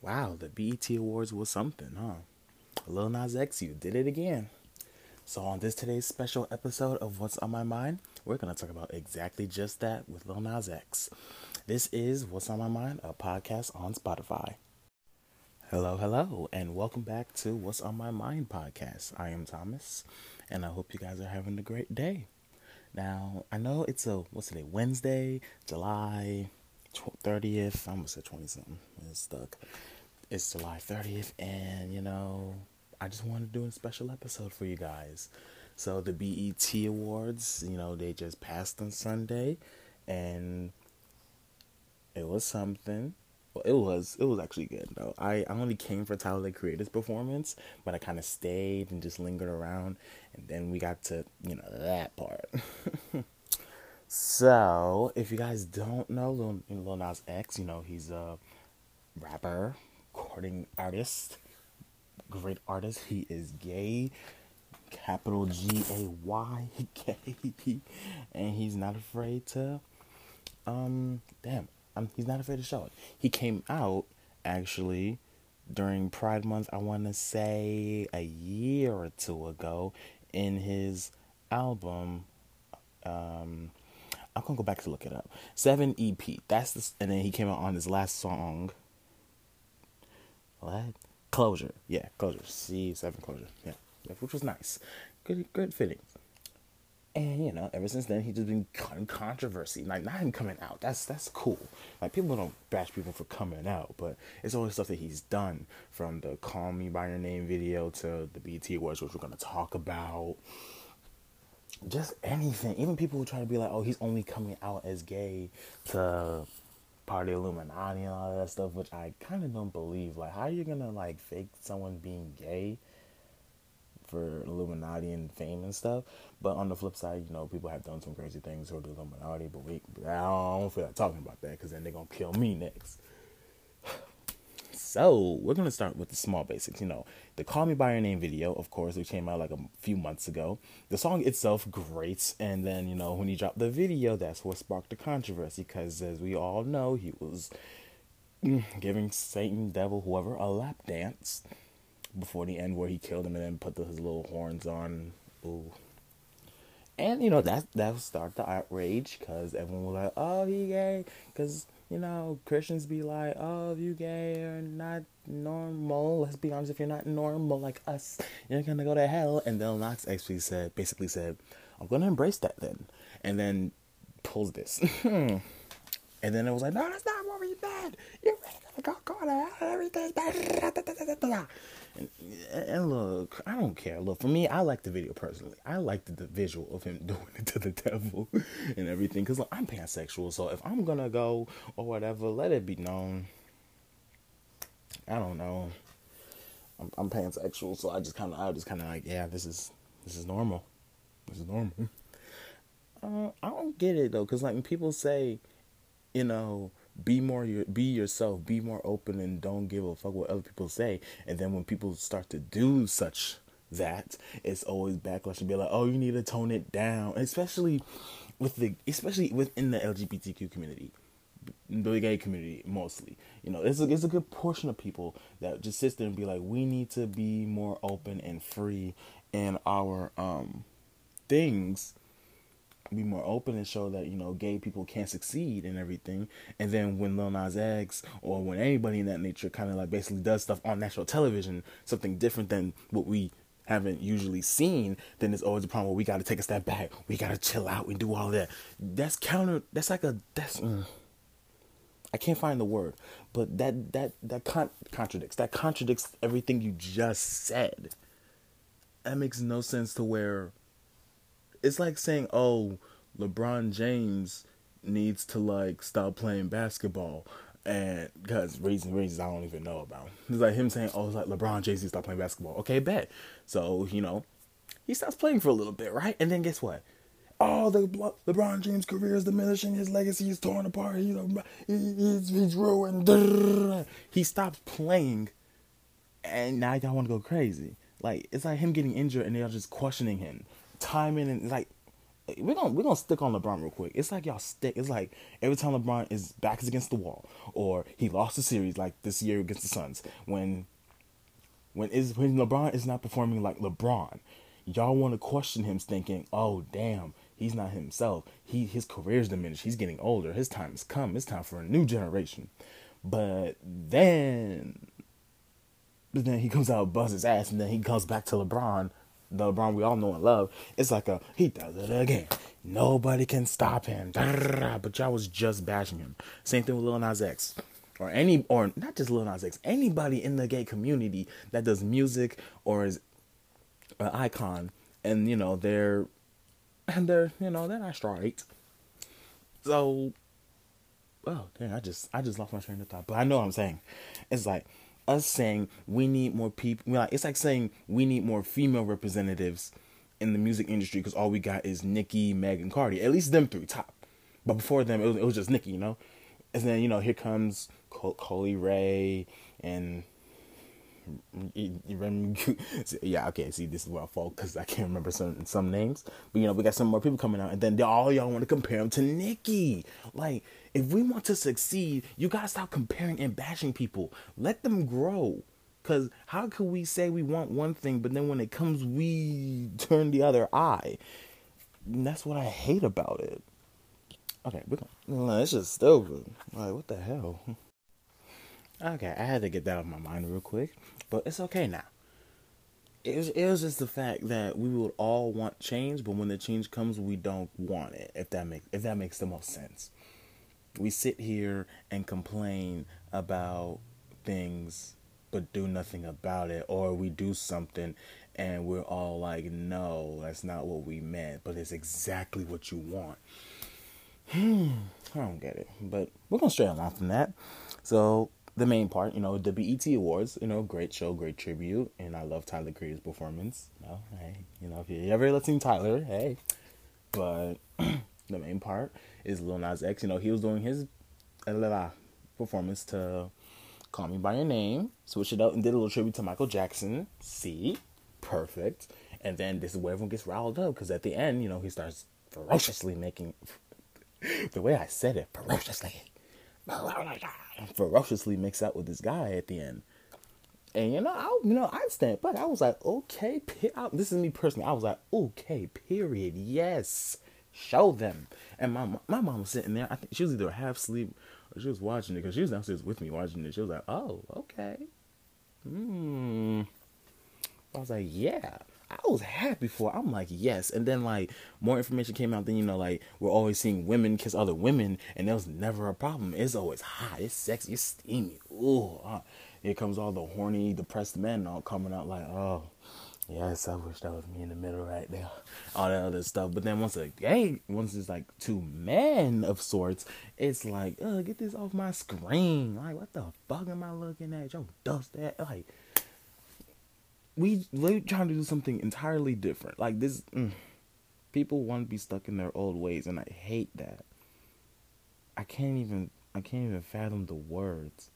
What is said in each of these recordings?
Wow, the BET Awards was something, huh? Lil Nas X, you did it again. So, on this today's special episode of What's on My Mind, we're going to talk about exactly just that with Lil Nas X. This is What's on My Mind, a podcast on Spotify. Hello, hello, and welcome back to What's on My Mind podcast. I am Thomas, and I hope you guys are having a great day. Now, I know it's a, what's today, Wednesday, July 30th. I almost said 20 something. It's stuck. It's July 30th, and you know, I just wanted to do a special episode for you guys. So, the BET Awards, you know, they just passed on Sunday, and it was something. Well, it was it was actually good though. I, I only came for Tyler the Creator's performance, but I kind of stayed and just lingered around, and then we got to you know that part. So, if you guys don't know Lil, Lil Nas X, you know, he's a rapper, recording artist, great artist. He is gay, capital G A Y, gay, and he's not afraid to, um, damn, um, he's not afraid to show it. He came out, actually, during Pride Month, I want to say a year or two ago, in his album, um, I'm gonna go back to look it up. Seven EP. That's the and then he came out on his last song. What? Closure. Yeah, closure. C seven closure. Yeah. Which was nice. Good good fitting. And you know, ever since then he's just been controversy. Like not him coming out. That's that's cool. Like people don't bash people for coming out, but it's always stuff that he's done. From the Call Me by Your Name video to the BET Awards, which we're gonna talk about just anything. Even people who try to be like, oh, he's only coming out as gay to party Illuminati and all that stuff, which I kind of don't believe. Like, how are you gonna like fake someone being gay for Illuminati and fame and stuff? But on the flip side, you know, people have done some crazy things for the Illuminati, but we, I don't feel like talking about that because then they're gonna kill me next. So we're gonna start with the small basics. You know, the "Call Me by Your Name" video, of course, it came out like a few months ago. The song itself, great, and then you know when he dropped the video, that's what sparked the controversy. Because as we all know, he was mm, giving Satan, devil, whoever, a lap dance before the end, where he killed him and then put the, his little horns on. Ooh. And you know that that started the outrage because everyone was like, "Oh, he gay," because you know, Christians be like, oh, if you gay or not normal, let's be honest, if you're not normal like us, you're gonna go to hell. And then Knox actually said, basically said, I'm gonna embrace that then. And then pulls this. and then it was like, no, that's not what we meant. You're really gonna go, go to hell, everything's bad. And, and look, I don't care. Look, for me, I like the video personally. I like the, the visual of him doing it to the devil and everything. Cause look, I'm pansexual, so if I'm gonna go or whatever, let it be known. I don't know. I'm, I'm pansexual, so I just kind of, I just kind of like, yeah, this is this is normal. This is normal. Uh, I don't get it though, cause like when people say, you know, be more your be yourself be more open and don't give a fuck what other people say. And then when people start to do such that it's always backlash and be like oh you need to tone it down. Especially with the especially within the lgbtq community the gay community mostly. You know it's a, it's a good portion of people that just sits there and be like we need to be more open and free in our um things be more open and show that you know gay people can succeed and everything. And then when Lil Nas X or when anybody in that nature kind of like basically does stuff on national television, something different than what we haven't usually seen, then there's always a problem where we got to take a step back. We got to chill out. We do all that. That's counter. That's like a that's. Mm, I can't find the word, but that that that con- contradicts. That contradicts everything you just said. That makes no sense to where it's like saying, "Oh, LeBron James needs to like stop playing basketball." And because reasons reasons I don't even know about. It's like him saying, "Oh, it's like LeBron James needs to stop playing basketball." Okay, bet. So you know, he stops playing for a little bit, right? And then guess what? Oh, the LeBron James' career is diminishing. His legacy is torn apart. He's he's, he's ruined. He stops playing, and now y'all want to go crazy. Like it's like him getting injured, and they're just questioning him timing and like we're gonna we're gonna stick on LeBron real quick. It's like y'all stick. It's like every time LeBron is back is against the wall, or he lost the series like this year against the Suns. When when is when LeBron is not performing like LeBron, y'all want to question him, thinking, "Oh damn, he's not himself. He his career's diminished. He's getting older. His time has come. It's time for a new generation." But then, but then he comes out, busts his ass, and then he comes back to LeBron the LeBron we all know and love, it's like a he does it again. Nobody can stop him. But y'all was just bashing him. Same thing with Lil Nas X. Or any or not just Lil Nas X, anybody in the gay community that does music or is an icon and you know they're and they're you know they're not straight. So oh dang, I just I just lost my train of thought. But I know what I'm saying. It's like us saying we need more people. Like, it's like saying we need more female representatives in the music industry because all we got is Nicki, Meg, and Cardi. At least them three top. But before them, it was, it was just Nicki, you know. And then you know here comes Col- Coi Leray and yeah, okay. See, this is where I fall because I can't remember some some names. But you know, we got some more people coming out, and then all y'all want to compare them to Nicki. Like, if we want to succeed, you gotta stop comparing and bashing people. Let them grow. Cause how can we say we want one thing, but then when it comes, we turn the other eye? And that's what I hate about it. Okay, we're going. No, it's just stupid. Like, what the hell? Okay, I had to get that off my mind real quick, but it's okay now. It was, it was just the fact that we would all want change, but when the change comes, we don't want it. If that makes if that makes the most sense, we sit here and complain about things, but do nothing about it, or we do something and we're all like, "No, that's not what we meant," but it's exactly what you want. Hmm, I don't get it, but we're gonna stray along from that. So the main part, you know, the BET Awards, you know, great show, great tribute, and I love Tyler Creator's performance. You know, hey, you know, if you ever listening to Tyler, hey. But the main part is Lil Nas X. You know, he was doing his performance to "Call Me by Your Name," switched it up and did a little tribute to Michael Jackson. See, perfect. And then this is where everyone gets riled up because at the end, you know, he starts ferociously making. the way I said it, ferociously ferociously mix out with this guy at the end. And you know, I you know, I stand but I was like, okay, I, this is me personally. I was like, okay, period. Yes, show them. And my my mom was sitting there. I think she was either half asleep or she was watching it because she was downstairs with me watching it. She was like, oh, okay. Hmm. I was like, yeah. I was happy for. I'm like, yes. And then like more information came out. Then you know, like we're always seeing women kiss other women, and there was never a problem. It's always hot. It's sexy. It's steamy. Ooh, uh, here comes all the horny, depressed men all coming out like, oh, yes, I wish that was me in the middle right there. All that other stuff. But then once a gay, once it's like two men of sorts, it's like, get this off my screen. Like, what the fuck am I looking at? Yo, dust that. Like we we're trying to do something entirely different. Like this, mm, people want to be stuck in their old ways, and I hate that. I can't even I can't even fathom the words.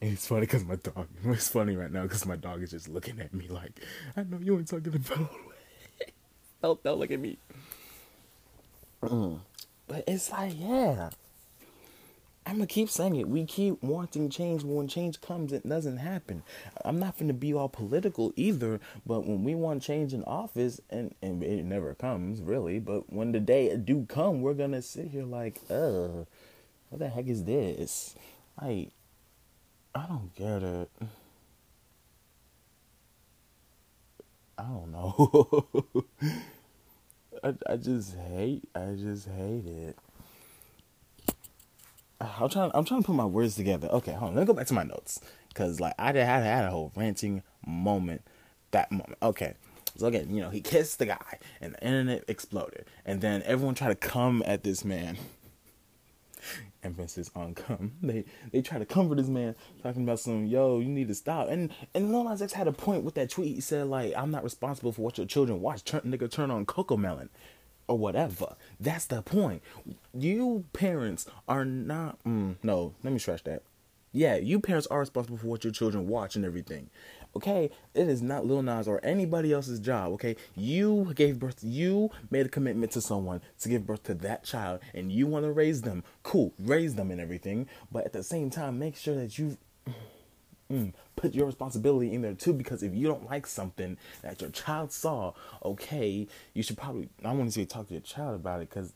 And it's funny because my dog. It's funny right now because my dog is just looking at me like, I know you ain't talking about. don't don't look at me. Mm. But it's like, yeah, I'm gonna keep saying it. We keep wanting change, but when change comes, it doesn't happen. I'm not gonna be all political either, but when we want change in office, and, and it never comes really, but when the day do come, we're gonna sit here like, uh, what the heck is this? Like, I don't get it. I don't know. I I just hate. I just hate it. I'm trying. I'm trying to put my words together. Okay, hold on. Let me go back to my notes because like I had had a whole ranting moment. That moment. Okay. So again, you know, he kissed the guy, and the internet exploded, and then everyone tried to come at this man. Emphasis on come. They they try to comfort this man, talking about some yo, you need to stop. And and Lil Nas X had a point with that tweet. He said like, I'm not responsible for what your children watch. Turn nigga, turn on Cocomelon or whatever. That's the point. You parents are not. Mm, no, let me stretch that. Yeah, you parents are responsible for what your children watch and everything. Okay, it is not Lil Nas or anybody else's job. Okay, you gave birth. You made a commitment to someone to give birth to that child, and you want to raise them. Cool, raise them and everything. But at the same time, make sure that you mm, put your responsibility in there too. Because if you don't like something that your child saw, okay, you should probably. I want to say talk to your child about it because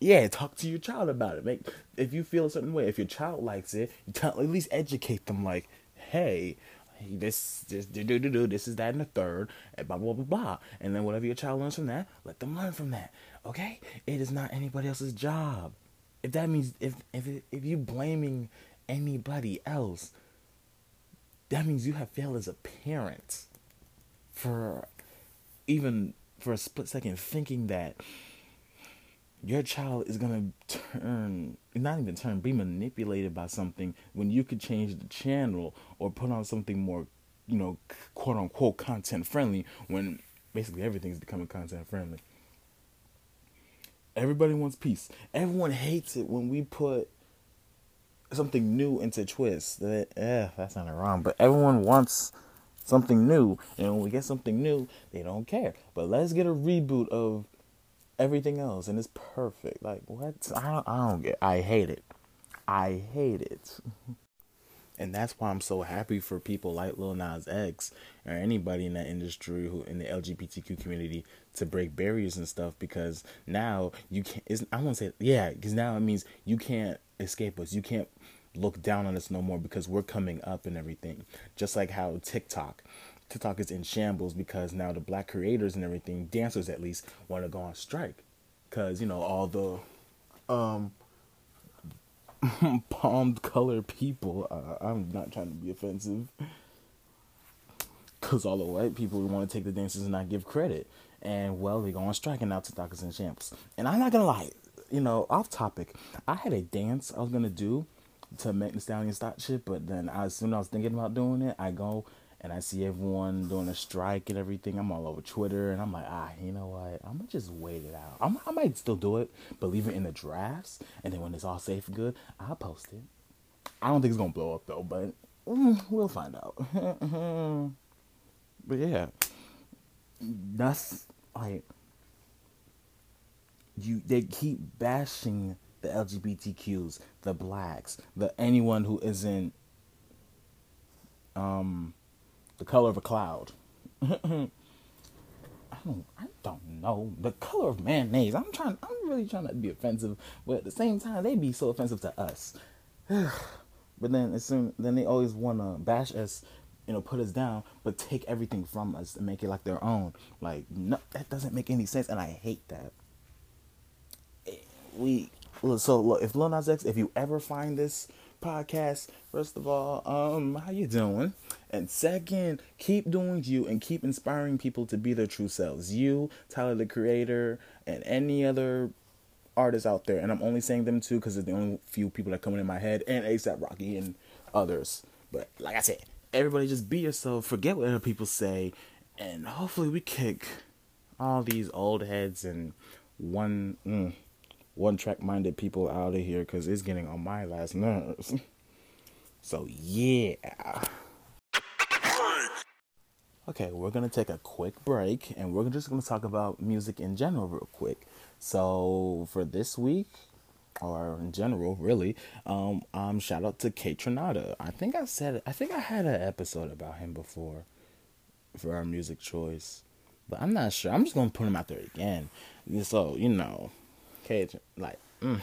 yeah, talk to your child about it. Make if you feel a certain way, if your child likes it, tell, at least educate them. Like, hey, this this do do do do this is that and the third and blah blah blah blah and then whatever your child learns from that let them learn from that okay it is not anybody else's job if that means if if if you blaming anybody else that means you have failed as a parent for even for a split second thinking that your child is gonna turn not even turn be manipulated by something when you could change the channel or put on something more you know quote unquote content friendly when basically everything's becoming content friendly. Everybody wants peace. Everyone hates it when we put something new into twist that eh, that's not wrong but everyone wants something new and when we get something new they don't care but let's get a reboot of everything else and it's perfect. Like what? I don't, I don't get. I hate it. I hate it. and that's why I'm so happy for people like Lil Nas X or anybody in that industry who in the LGBTQ community to break barriers and stuff because now you can't. I won't say yeah because now it means you can't escape us. You can't look down on us no more because we're coming up and everything. Just like how TikTok TikTok is in shambles because now the black creators and everything, dancers at least, want to go on strike because you know all the um palmed color people. Uh, I'm not trying to be offensive because all the white people want to take the dancers and not give credit. And well, they go on strike and now TikTok is in shambles. And I'm not gonna lie, you know, off topic. I had a dance I was gonna do to make the stallion stop shit, but then as soon as I was thinking about doing it, I go and I see everyone doing a strike and everything, I'm all over Twitter, and I'm like, ah, you know what? I'm gonna just wait it out. I'm, i might still do it, but leave it in the drafts, and then when it's all safe and good, I'll post it. I don't think it's gonna blow up though, but mm, we'll find out. but yeah, that's like you. They keep bashing the LGBTQs, the blacks, the anyone who isn't um the color of a cloud. I don't I don't know. The color of mayonnaise. I'm trying I'm really trying not to be offensive, but at the same time they be so offensive to us. but then as soon then they always wanna bash us, you know, put us down, but take everything from us and make it like their own. Like no that doesn't make any sense and I hate that. We so look if Lil Nas X, if you ever find this podcast. First of all, um, how you doing? And second, keep doing you and keep inspiring people to be their true selves. You, Tyler the Creator, and any other artists out there. And I'm only saying them too because they're the only few people that come in my head, and ASAP Rocky and others. But like I said, everybody just be yourself. Forget what other people say, and hopefully we kick all these old heads and one. Mm, one track minded people out of here because it's getting on my last nerves. So, yeah. Okay, we're gonna take a quick break and we're just gonna talk about music in general, real quick. So, for this week, or in general, really, um, um, shout out to K Kaytranada. I think I said, I think I had an episode about him before for our music choice, but I'm not sure. I'm just gonna put him out there again. So, you know, Cage, like, mm.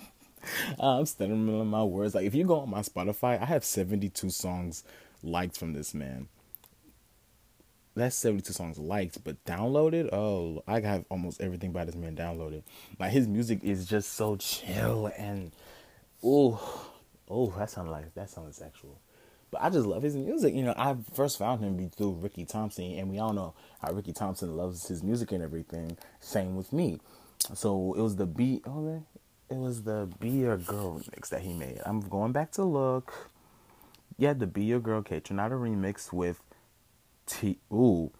I'm stuttering my words. Like, if you go on my Spotify, I have 72 songs liked from this man. That's 72 songs liked, but downloaded. Oh, I have almost everything by this man downloaded. Like his music is just so chill and oh, oh, that sounded like that sounded sexual. But I just love his music. You know, I first found him through Ricky Thompson, and we all know how Ricky Thompson loves his music and everything. Same with me. So it was the be oh it was the Be Your Girl remix that he made. I'm going back to look. Yeah, the Be Your Girl Kaytranada remix with T ooh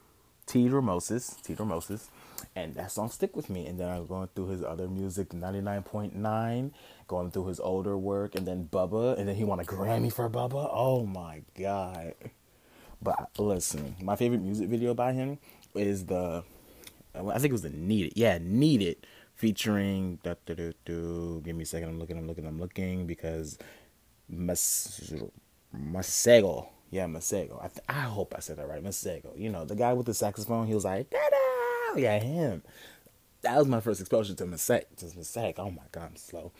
Teedra Moses. Teedra Moses. and that song stick with me. And then I'm going through his other music, 99.9, going through his older work, and then Bubba, and then he won a Grammy for Bubba. Oh my god! But listen, my favorite music video by him is the, I think it was the Need It. Yeah, Need It, featuring. Da, da, da, da. Give me a second. I'm looking. I'm looking. I'm looking because Mas- Masego. Yeah, Masego. I, th- I hope I said that right. Masego. You know, the guy with the saxophone, he was like, da-da! yeah, him. That was my first exposure to Masego. To Masego. Oh my God, I'm slow.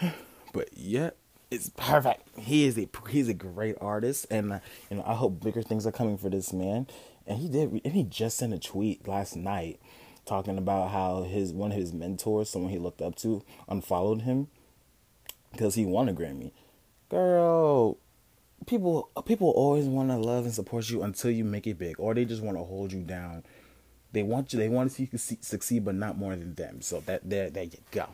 but yeah, it's perfect. He is a he's a great artist, and uh, you know I hope bigger things are coming for this man. And he did, and he just sent a tweet last night talking about how his one of his mentors, someone he looked up to, unfollowed him because he won a Grammy. Girl, people people always want to love and support you until you make it big, or they just want to hold you down. They want you. They want to see you succeed, but not more than them. So that there, there you go.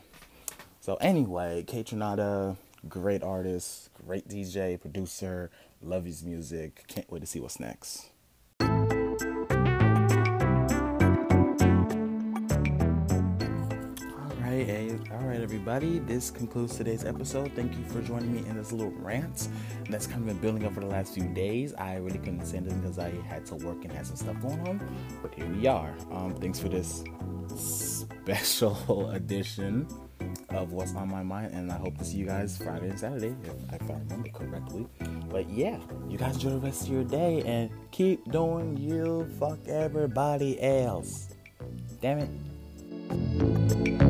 So anyway, Kaytranada, great artist, great DJ, producer. Love his music. Can't wait to see what's next. Right, everybody. This concludes today's episode. Thank you for joining me in this little rant that's kind of been building up for the last few days. I really couldn't send it because I had to work and had some stuff going on, but here we are. Um, thanks for this special edition of what's on my mind, and I hope to see you guys Friday and Saturday if I remember correctly. But yeah, you guys enjoy the rest of your day and keep doing you. Fuck everybody else. Damn it.